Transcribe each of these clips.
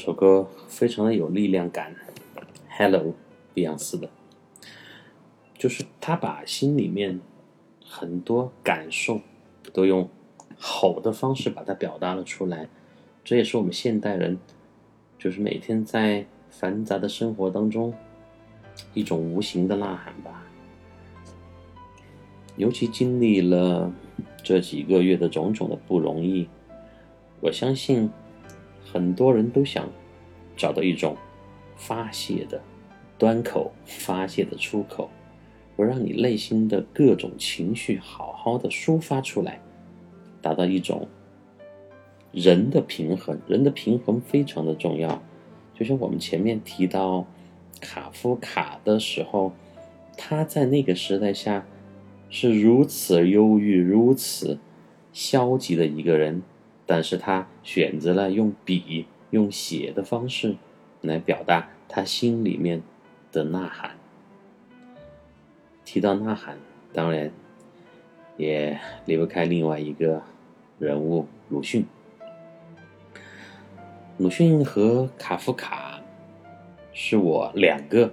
首歌非常的有力量感，Hello，碧昂斯的，就是他把心里面很多感受都用吼的方式把它表达了出来，这也是我们现代人就是每天在繁杂的生活当中一种无形的呐喊吧。尤其经历了这几个月的种种的不容易，我相信很多人都想找到一种发泄的端口、发泄的出口，我让你内心的各种情绪好好的抒发出来，达到一种人的平衡。人的平衡非常的重要，就像我们前面提到卡夫卡的时候，他在那个时代下是如此忧郁、如此消极的一个人，但是他选择了用笔、用写的方式来表达他心里面的呐喊。提到呐喊，当然也离不开另外一个人物鲁迅。鲁迅和卡夫卡是我两个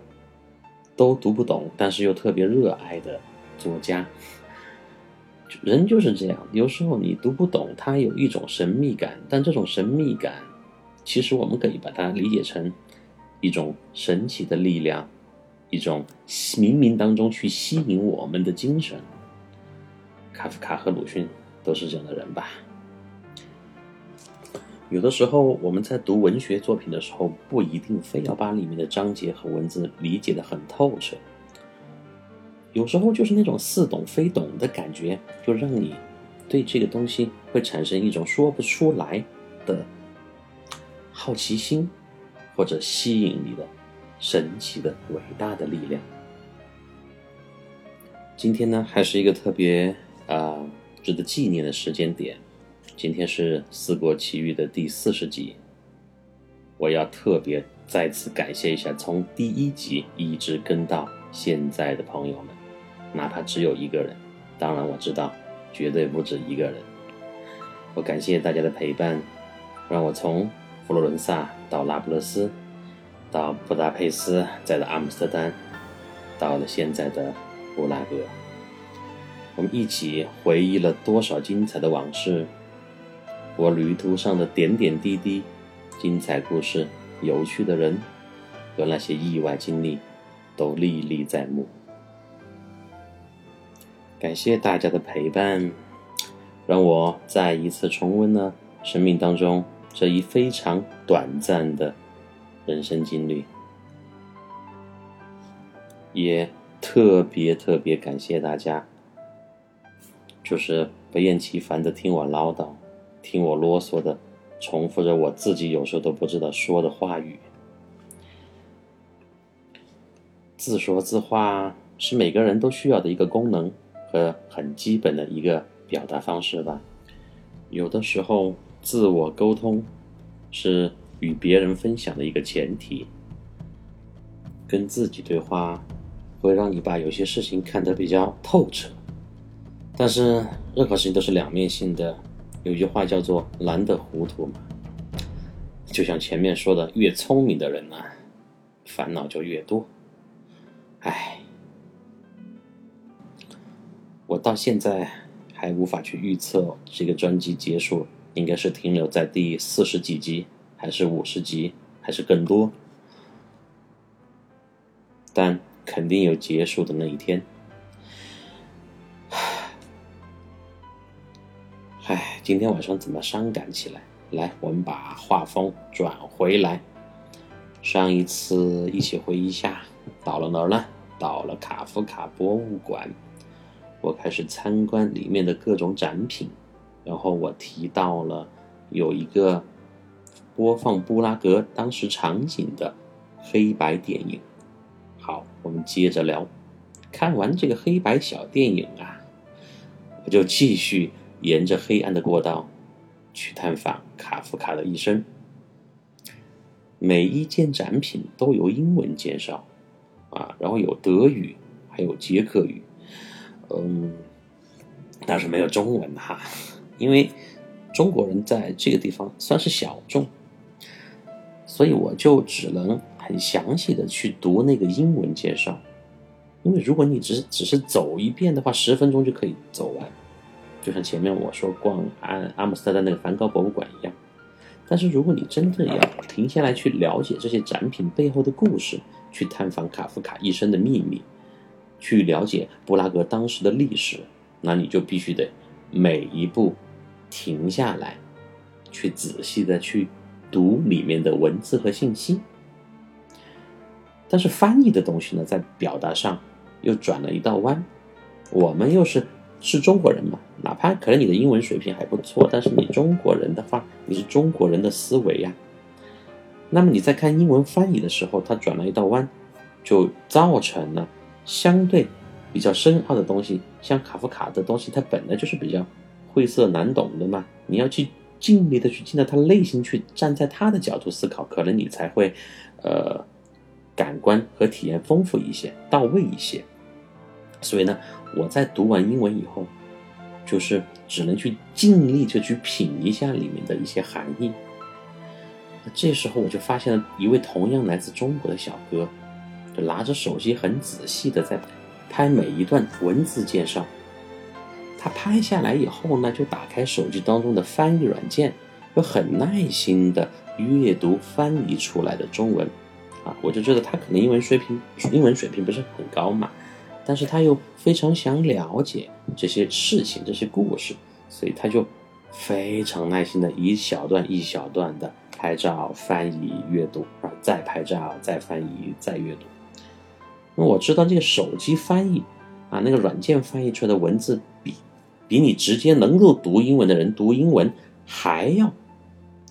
都读不懂，但是又特别热爱的作家。人就是这样，有时候你读不懂，它有一种神秘感，但这种神秘感，其实我们可以把它理解成一种神奇的力量，一种冥冥当中去吸引我们的精神。卡夫卡和鲁迅都是这样的人吧？有的时候我们在读文学作品的时候，不一定非要把里面的章节和文字理解的很透彻。有时候就是那种似懂非懂的感觉，就让你对这个东西会产生一种说不出来的好奇心，或者吸引你的神奇的伟大的力量。今天呢，还是一个特别啊、呃值得纪念的时间点。今天是《四国奇遇》的第四十集，我要特别再次感谢一下从第一集一直跟到现在的朋友们，哪怕只有一个人，当然我知道绝对不止一个人。我感谢大家的陪伴，让我从佛罗伦萨到拉布勒斯，到布达佩斯，再到阿姆斯特丹，到了现在的布拉格。我们一起回忆了多少精彩的往事，我旅途上的点点滴滴、精彩故事、有趣的人和那些意外经历，都历历在目。感谢大家的陪伴，让我再一次重温了生命当中这一非常短暂的人生经历，也特别特别感谢大家。就是不厌其烦的听我唠叨，听我啰嗦的，重复着我自己有时候都不知道说的话语。自说自话是每个人都需要的一个功能呃很基本的一个表达方式吧。有的时候，自我沟通是与别人分享的一个前提。跟自己对话，会让你把有些事情看得比较透彻。但是任何事情都是两面性的，有句话叫做“难得糊涂”嘛。就像前面说的，越聪明的人呢、烦恼就越多。唉，我到现在还无法去预测这个专辑结束应该是停留在第四十几集，还是五十集，还是更多。但肯定有结束的那一天。唉，今天晚上怎么伤感起来？来，我们把画风转回来。上一次一起回忆下，到了哪儿呢？到了卡夫卡博物馆。我开始参观里面的各种展品，然后我提到了有一个播放布拉格当时场景的黑白电影。好，我们接着聊。看完这个黑白小电影啊，我就继续沿着黑暗的过道去探访卡夫卡的一生。每一件展品都有英文介绍，啊，然后有德语，还有捷克语，嗯，但是没有中文哈，因为中国人在这个地方算是小众，所以我就只能很详细的去读那个英文介绍，因为如果你只只是走一遍的话，十分钟就可以走完，就像前面我说逛阿阿姆斯特丹那个梵高博物馆一样。但是如果你真正要停下来去了解这些展品背后的故事，去探访卡夫卡一生的秘密，去了解布拉格当时的历史，那你就必须得每一步停下来，去仔细的去读里面的文字和信息。但是翻译的东西呢，在表达上又转了一道弯，我们又是。是中国人嘛？哪怕可能你的英文水平还不错，但是你中国人的话，你是中国人的思维呀。那么你在看英文翻译的时候，它转了一道弯，就造成了相对比较深奥的东西，像卡夫卡的东西，它本来就是比较晦涩难懂的嘛。你要去尽力的去进到他内心去，站在他的角度思考，可能你才会呃感官和体验丰富一些，到位一些。所以呢。我在读完英文以后，就是只能去尽力的去品一下里面的一些含义。这时候我就发现了一位同样来自中国的小哥，就拿着手机很仔细的在拍每一段文字介绍。他拍下来以后呢，就打开手机当中的翻译软件，就很耐心的阅读翻译出来的中文。啊，我就觉得他可能英文水平英文水平不是很高嘛。但是他又非常想了解这些事情、这些故事，所以他就非常耐心的一小段一小段的拍照、翻译、阅读，然后再拍照、再翻译、再阅读。那我知道这个手机翻译啊，那个软件翻译出来的文字，比比你直接能够读英文的人读英文还要，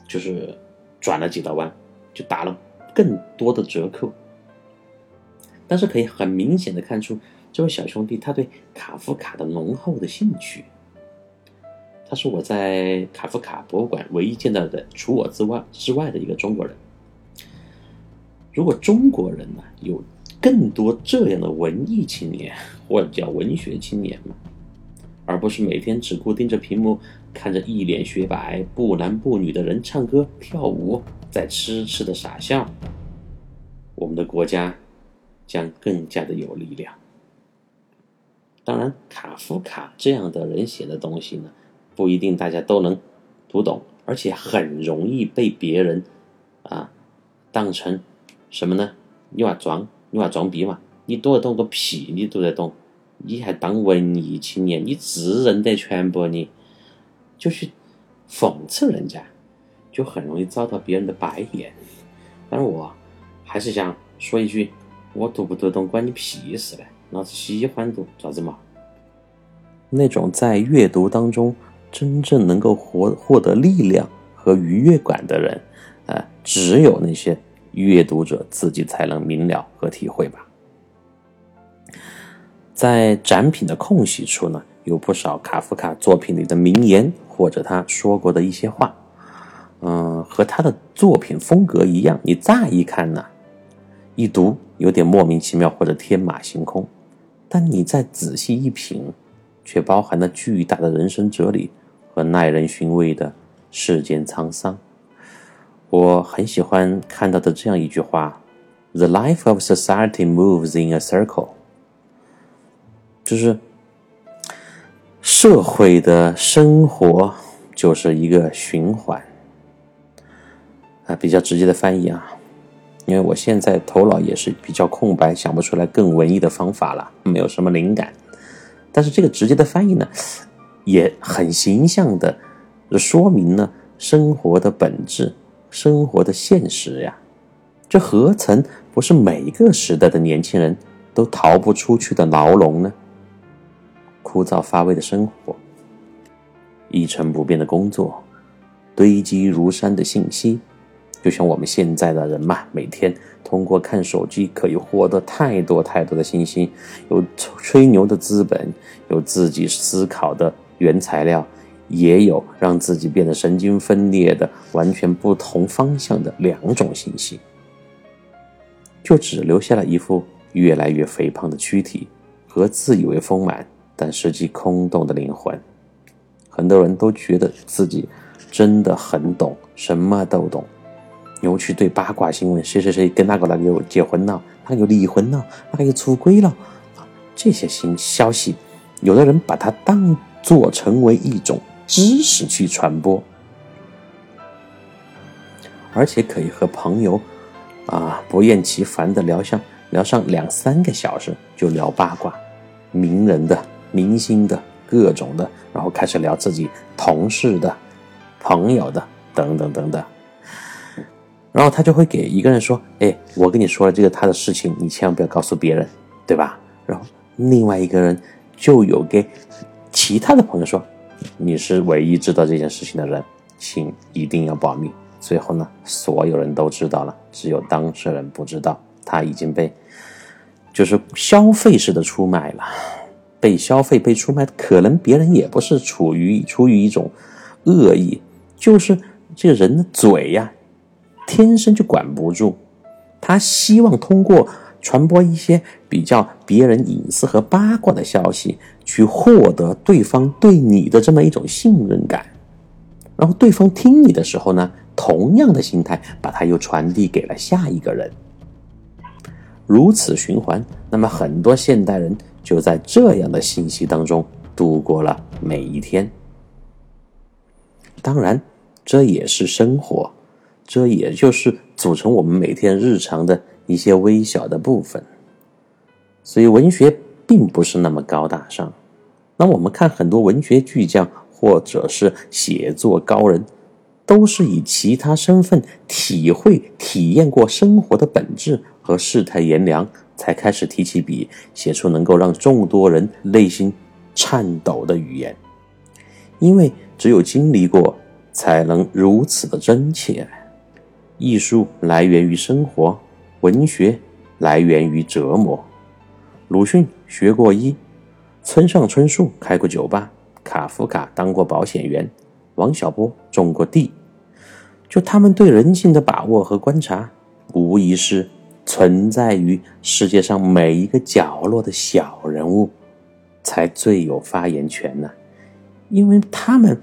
就是转了几道弯，就打了更多的折扣。但是可以很明显的看出。这位小兄弟，他对卡夫卡的浓厚的兴趣。他是我在卡夫卡博物馆唯一见到的除我之外之外的一个中国人。如果中国人呢，有更多这样的文艺青年，或者叫文学青年嘛，而不是每天只顾盯着屏幕，看着一脸雪白、不男不女的人唱歌跳舞，在痴痴的傻笑，我们的国家将更加的有力量。当然，卡夫卡这样的人写的东西呢，不一定大家都能读懂，而且很容易被别人啊当成什么呢？你话装，你话装逼嘛？你读得懂个屁？你读得懂？你还当文艺青年？你自认得全部？你就去讽刺人家，就很容易遭到别人的白眼。但是我还是想说一句：我读不读懂关你屁事嘞！老子喜欢读，咋子嘛？那种在阅读当中真正能够获获得力量和愉悦感的人，呃，只有那些阅读者自己才能明了和体会吧。在展品的空隙处呢，有不少卡夫卡作品里的名言或者他说过的一些话，嗯，和他的作品风格一样，你乍一看呢，一读有点莫名其妙或者天马行空。但你再仔细一品，却包含了巨大的人生哲理和耐人寻味的世间沧桑。我很喜欢看到的这样一句话：The life of society moves in a circle，就是社会的生活就是一个循环啊，比较直接的翻译啊，因为我现在头脑也是比较空白，想不出来更文艺的方法了，没有什么灵感。但是这个直接的翻译呢，也很形象的说明了生活的本质，生活的现实呀。这何曾不是每个时代的年轻人都逃不出去的牢笼呢？枯燥乏味的生活，一成不变的工作，堆积如山的信息，就像我们现在的人嘛，每天通过看手机可以获得太多太多的信息，有吹牛的资本，有自己思考的原材料，也有让自己变得神经分裂的完全不同方向的两种信息。就只留下了一副越来越肥胖的躯体和自以为丰满但实际空洞的灵魂。很多人都觉得自己真的很懂，什么都懂。尤其对八卦新闻，谁谁谁跟那个那个又结婚了，那个又离婚了，那个又出轨了，这些新消息，有的人把它当做成为一种知识去传播，而且可以和朋友。啊，不厌其烦的聊上聊上两三个小时，就聊八卦，名人的、明星的各种的，然后开始聊自己同事的、朋友的等等等等。然后他就会给一个人说：“哎，我跟你说了这个他的事情，你千万不要告诉别人，对吧？”然后另外一个人就有给其他的朋友说：“你是唯一知道这件事情的人，请一定要保密。”最后呢，所有人都知道了，只有当事人不知道，他已经被就是消费式的出卖了，被消费被出卖，可能别人也不是处于出于一种恶意，就是这个人的嘴呀，天生就管不住，他希望通过传播一些比较别人隐私和八卦的消息，去获得对方对你的这么一种信任感，然后对方听你的时候呢。同样的心态，把它又传递给了下一个人，如此循环。那么，很多现代人就在这样的信息当中度过了每一天。当然，这也是生活，这也就是组成我们每天日常的一些微小的部分。所以，文学并不是那么高大上。那我们看很多文学巨匠，或者是写作高人。都是以其他身份体会、体验过生活的本质和世态炎凉，才开始提起笔，写出能够让众多人内心颤抖的语言。因为只有经历过，才能如此的真切。艺术来源于生活，文学来源于折磨。鲁迅学过医，村上春树开过酒吧，卡夫卡当过保险员。王小波种过地，就他们对人性的把握和观察，无疑是存在于世界上每一个角落的小人物，才最有发言权呢。因为他们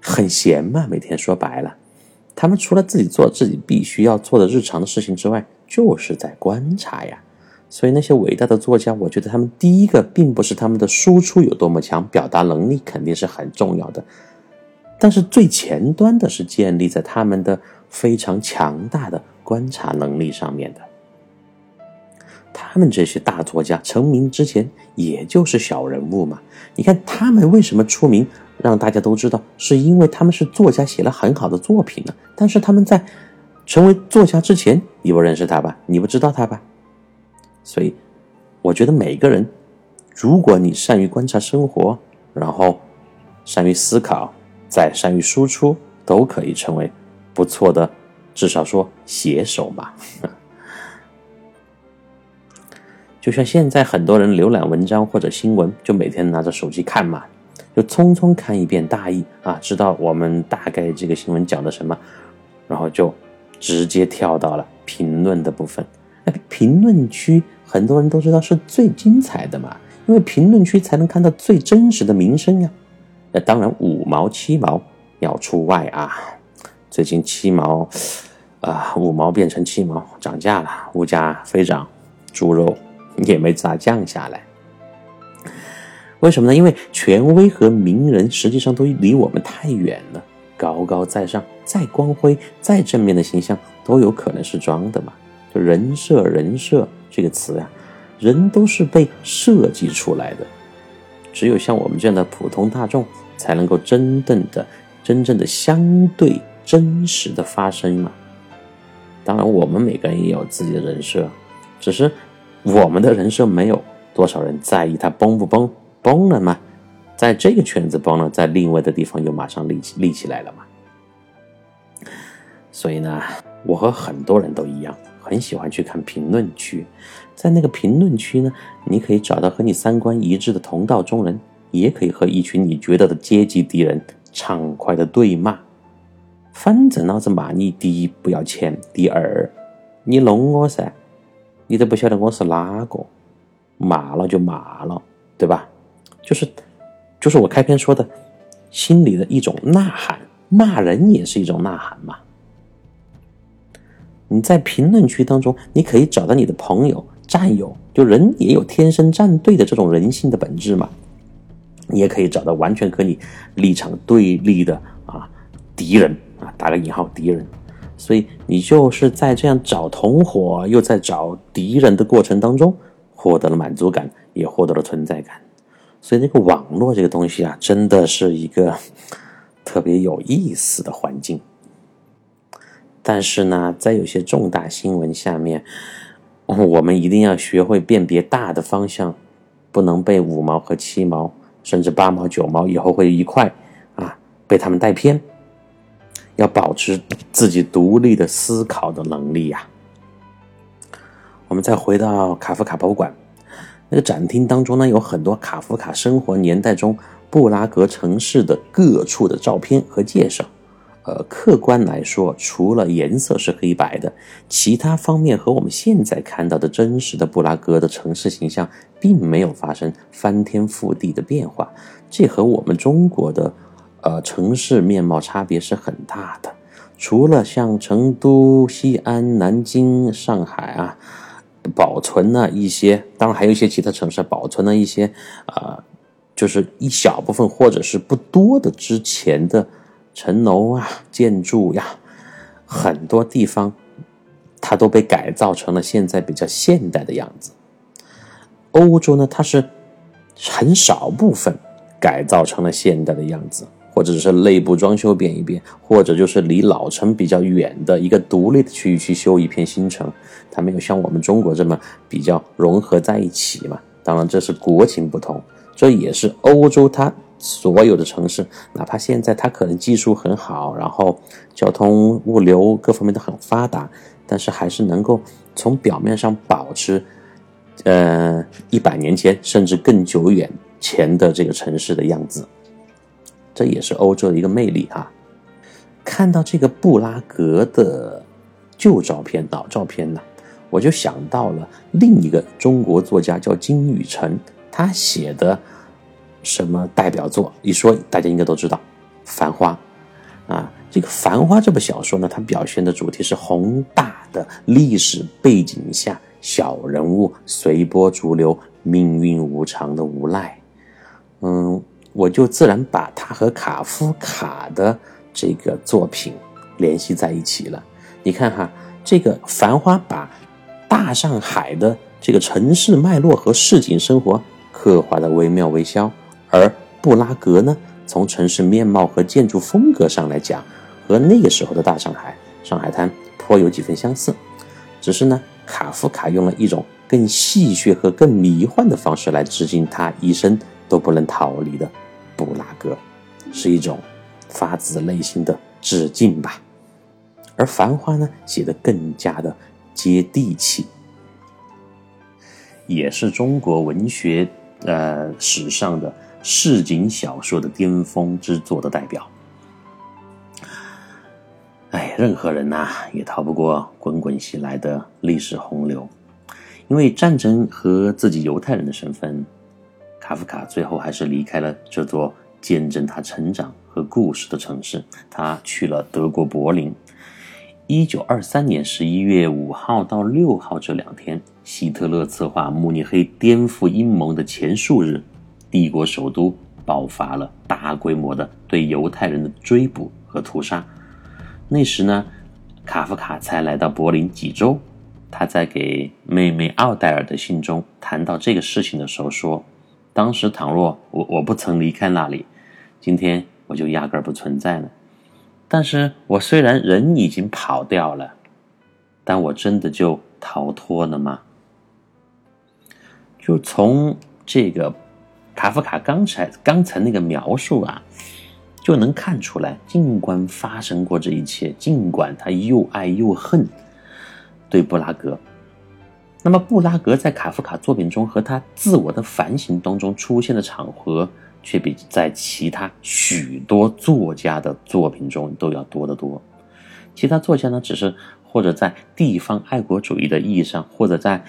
很闲嘛，每天说白了，他们除了自己做自己必须要做的日常的事情之外，就是在观察呀。所以那些伟大的作家，我觉得他们第一个并不是他们的输出有多么强，表达能力肯定是很重要的。但是最前端的是建立在他们的非常强大的观察能力上面的。他们这些大作家成名之前，也就是小人物嘛。你看他们为什么出名，让大家都知道，是因为他们是作家，写了很好的作品呢。但是他们在成为作家之前，你不认识他吧？你不知道他吧？所以，我觉得每个人，如果你善于观察生活，然后善于思考。再善于输出，都可以成为不错的，至少说写手吧。就像现在很多人浏览文章或者新闻，就每天拿着手机看嘛，就匆匆看一遍大意啊，知道我们大概这个新闻讲的什么，然后就直接跳到了评论的部分。那评论区很多人都知道是最精彩的嘛，因为评论区才能看到最真实的民生呀。那当然，五毛七毛要除外啊！最近七毛啊，五毛变成七毛，涨价了，物价飞涨，猪肉也没咋降下来。为什么呢？因为权威和名人实际上都离我们太远了，高高在上，再光辉、再正面的形象都有可能是装的嘛。就人设，人设这个词呀，人都是被设计出来的，只有像我们这样的普通大众，才能够真正的、真正的相对真实的发生嘛。当然，我们每个人也有自己的人设，只是我们的人设没有多少人在意它崩不崩。崩了吗？在这个圈子崩了，在另外的地方又马上立起立起来了嘛。所以呢，我和很多人都一样，很喜欢去看评论区。在那个评论区呢，你可以找到和你三观一致的同道中人，也可以和一群你觉得的阶级敌人畅快的对骂。反正老子骂你：第一，不要钱；第二，你弄我噻，你都不晓得我是哪个，骂了就骂了，对吧？就是，就是我开篇说的，心里的一种呐喊，骂人也是一种呐喊嘛。你在评论区当中，你可以找到你的朋友、战友，就人也有天生站队的这种人性的本质嘛。你也可以找到完全和你立场对立的啊敌人啊，打个引号敌人。所以你就是在这样找同伙又在找敌人的过程当中，获得了满足感，也获得了存在感。所以，这个网络这个东西啊，真的是一个 特别有意思的环境。但是呢，在有些重大新闻下面，我们一定要学会辨别大的方向，不能被五毛和七毛，甚至八毛、九毛以后会一块啊被他们带偏。要保持自己独立的思考的能力呀。我们再回到卡夫卡博物馆。那个展厅当中呢，有很多卡夫卡生活年代中布拉格城市的各处的照片和介绍。呃，客观来说，除了颜色是黑白的，其他方面和我们现在看到的真实的布拉格的城市形象并没有发生翻天覆地的变化。这和我们中国的呃城市面貌差别是很大的。除了像成都、西安、南京、上海啊。保存了一些，当然还有一些其他城市保存了一些，啊，就是一小部分或者是不多的之前的城楼啊、建筑呀，很多地方它都被改造成了现在比较现代的样子。欧洲呢，它是很少部分改造成了现代的样子。或者是内部装修变一变，或者就是离老城比较远的一个独立的区域去修一片新城，它没有像我们中国这么比较融合在一起嘛。当然这是国情不同，这也是欧洲它所有的城市，哪怕现在它可能技术很好，然后交通物流各方面都很发达，但是还是能够从表面上保持，呃，一百年前甚至更久远前的这个城市的样子。这也是欧洲的一个魅力啊！看到这个布拉格的旧照片、老照片呢，我就想到了另一个中国作家叫金宇澄，他写的什么代表作？一说大家应该都知道，《繁花》啊。这个《繁花》这部小说呢，它表现的主题是宏大的历史背景下小人物随波逐流、命运无常的无奈。嗯。我就自然把他和卡夫卡的这个作品联系在一起了。你看哈，这个《繁花》把大上海的这个城市脉络和市井生活刻画的惟妙惟肖，而布拉格呢，从城市面貌和建筑风格上来讲，和那个时候的大上海、上海滩颇有几分相似。只是呢，卡夫卡用了一种更戏谑和更迷幻的方式来致敬他一生。都不能逃离的布拉格，是一种发自内心的致敬吧。而《繁花》呢，写的更加的接地气，也是中国文学呃史上的市井小说的巅峰之作的代表。哎，任何人呐，也逃不过滚滚袭来的历史洪流，因为战争和自己犹太人的身份。卡夫卡最后还是离开了这座见证他成长和故事的城市，他去了德国柏林。一九二三年十一月五号到六号这两天，希特勒策划慕尼黑颠覆阴谋的前数日，帝国首都爆发了大规模的对犹太人的追捕和屠杀。那时呢，卡夫卡才来到柏林几周。他在给妹妹奥黛尔的信中谈到这个事情的时候说：“当时倘若我我不曾离开那里，今天我就压根儿不存在了。”但是我虽然人已经跑掉了，但我真的就逃脱了吗？就从这个卡夫卡刚才刚才那个描述啊，就能看出来，尽管发生过这一切，尽管他又爱又恨对布拉格，那么布拉格在卡夫卡作品中和他自我的反省当中出现的场合。却比在其他许多作家的作品中都要多得多。其他作家呢，只是或者在地方爱国主义的意义上，或者在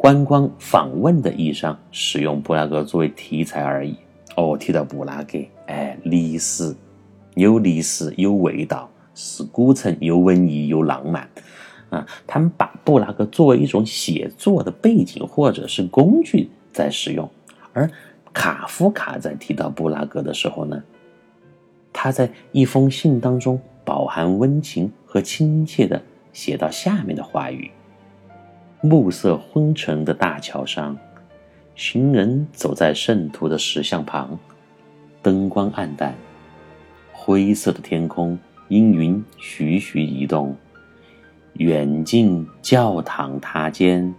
观光访问的意义上使用布拉格作为题材而已。哦，提到布拉格，哎，历史有历史有味道，是古城有文艺有浪漫啊。他们把布拉格作为一种写作的背景或者是工具在使用，而。卡夫卡在提到布拉格的时候呢，他在一封信当中饱含温情和亲切的写到下面的话语：暮色昏沉的大桥上，行人走在圣徒的石像旁，灯光暗淡，灰色的天空阴云徐徐移动，远近教堂塔尖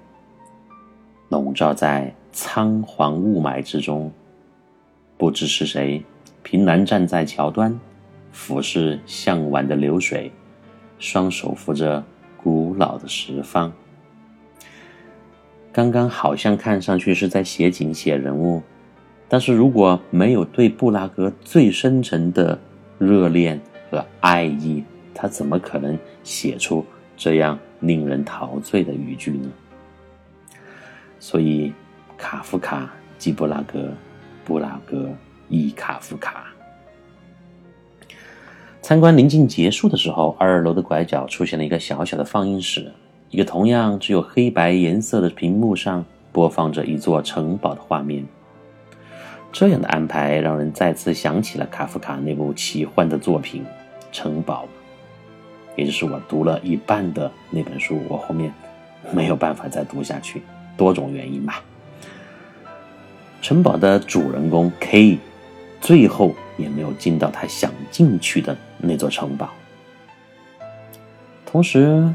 笼罩在。仓皇雾霾之中，不知是谁凭栏站在桥端，俯视向晚的流水，双手扶着古老的石方。刚刚好像看上去是在写景写人物，但是如果没有对布拉格最深沉的热恋和爱意，他怎么可能写出这样令人陶醉的语句呢？所以。卡夫卡即布拉格，布拉格亦卡夫卡。参观临近结束的时候，二楼的拐角出现了一个小小的放映室，一个同样只有黑白颜色的屏幕上播放着一座城堡的画面。这样的安排让人再次想起了卡夫卡那部奇幻的作品《城堡》，也就是我读了一半的那本书。我后面没有办法再读下去，多种原因吧。城堡的主人公 K，最后也没有进到他想进去的那座城堡。同时，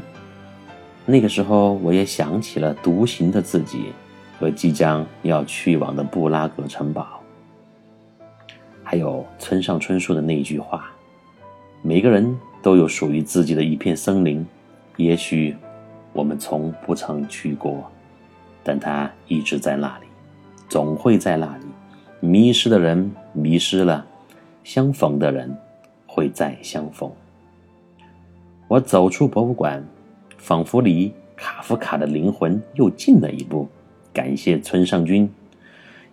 那个时候我也想起了独行的自己和即将要去往的布拉格城堡，还有村上春树的那句话：“每个人都有属于自己的一片森林，也许我们从不曾去过，但它一直在那里。”总会在那里，迷失的人迷失了，相逢的人会再相逢。我走出博物馆，仿佛离卡夫卡的灵魂又近了一步。感谢村上君，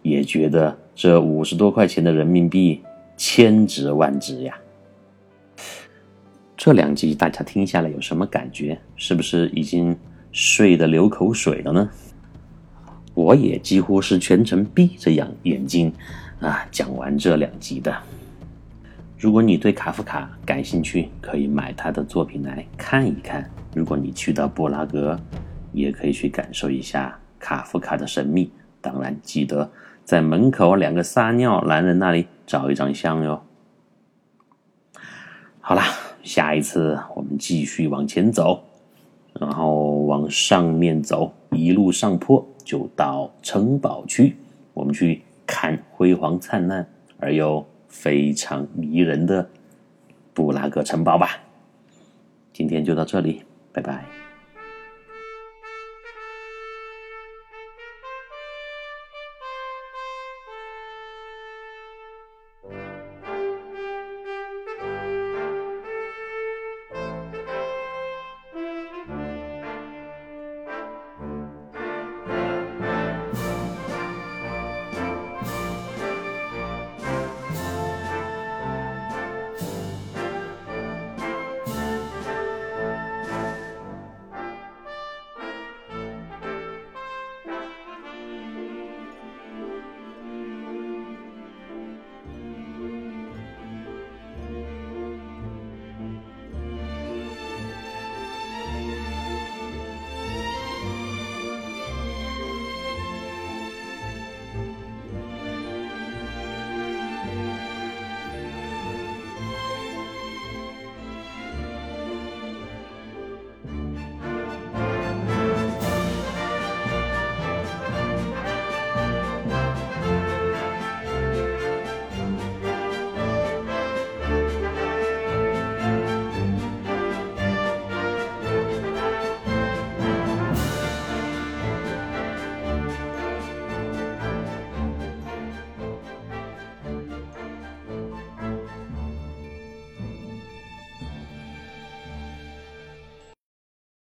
也觉得这五十多块钱的人民币千值万值呀。这两集大家听下来有什么感觉？是不是已经睡得流口水了呢？我也几乎是全程闭着眼眼睛，啊，讲完这两集的。如果你对卡夫卡感兴趣，可以买他的作品来看一看。如果你去到布拉格，也可以去感受一下卡夫卡的神秘。当然，记得在门口两个撒尿男人那里照一张相哟。好啦，下一次我们继续往前走，然后往上面走，一路上坡。就到城堡区，我们去看辉煌灿烂而又非常迷人的布拉格城堡吧。今天就到这里，拜拜。